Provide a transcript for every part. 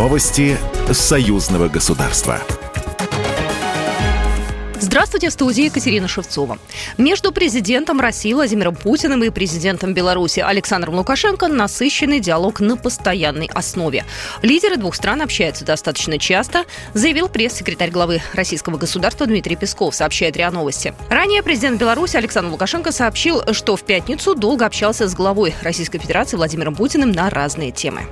Новости союзного государства. Здравствуйте, в студии Екатерина Шевцова. Между президентом России Владимиром Путиным и президентом Беларуси Александром Лукашенко насыщенный диалог на постоянной основе. Лидеры двух стран общаются достаточно часто, заявил пресс-секретарь главы российского государства Дмитрий Песков, сообщает РИА Новости. Ранее президент Беларуси Александр Лукашенко сообщил, что в пятницу долго общался с главой Российской Федерации Владимиром Путиным на разные темы.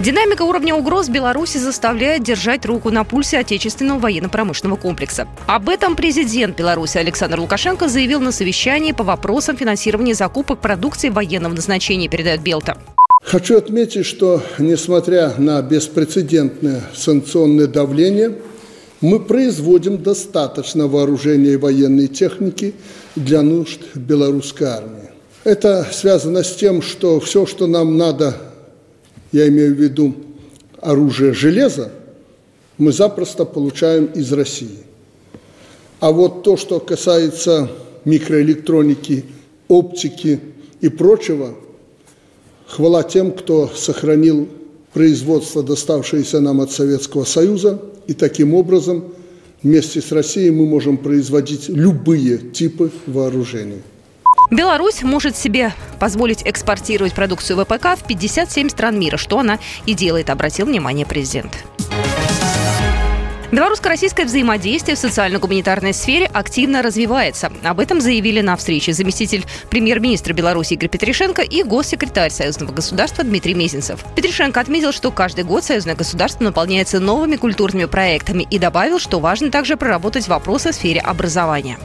Динамика уровня угроз Беларуси заставляет держать руку на пульсе отечественного военно-промышленного комплекса. Об этом президент Беларуси Александр Лукашенко заявил на совещании по вопросам финансирования закупок продукции военного назначения, передает Белта. Хочу отметить, что несмотря на беспрецедентное санкционное давление, мы производим достаточно вооружения и военной техники для нужд белорусской армии. Это связано с тем, что все, что нам надо я имею в виду оружие железа, мы запросто получаем из России. А вот то, что касается микроэлектроники, оптики и прочего, хвала тем, кто сохранил производство, доставшееся нам от Советского Союза, и таким образом вместе с Россией мы можем производить любые типы вооружений. Беларусь может себе позволить экспортировать продукцию ВПК в 57 стран мира, что она и делает, обратил внимание президент. Белорусско-российское взаимодействие в социально-гуманитарной сфере активно развивается. Об этом заявили на встрече заместитель премьер-министра Беларуси Игорь Петришенко и госсекретарь Союзного государства Дмитрий Мезенцев. Петришенко отметил, что каждый год Союзное государство наполняется новыми культурными проектами и добавил, что важно также проработать вопросы в сфере образования.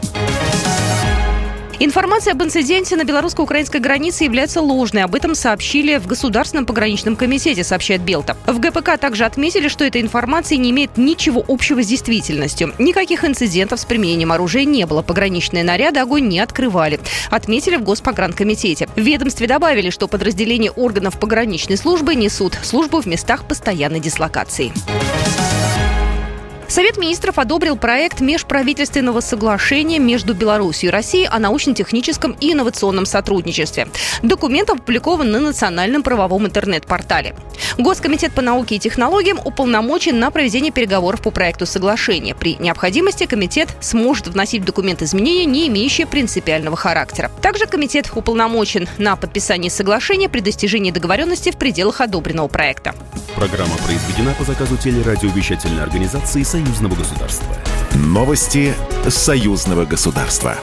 Информация об инциденте на белорусско-украинской границе является ложной. Об этом сообщили в Государственном пограничном комитете, сообщает Белта. В ГПК также отметили, что эта информация не имеет ничего общего с действительностью. Никаких инцидентов с применением оружия не было. Пограничные наряды огонь не открывали. Отметили в Госпогранкомитете. В ведомстве добавили, что подразделения органов пограничной службы несут службу в местах постоянной дислокации. Совет министров одобрил проект межправительственного соглашения между Беларусью и Россией о научно-техническом и инновационном сотрудничестве. Документ опубликован на национальном правовом интернет-портале. Госкомитет по науке и технологиям уполномочен на проведение переговоров по проекту соглашения. При необходимости комитет сможет вносить в документ изменения, не имеющие принципиального характера. Также комитет уполномочен на подписание соглашения при достижении договоренности в пределах одобренного проекта. Программа произведена по заказу телерадиовещательной организации Союзного государства. Новости Союзного государства.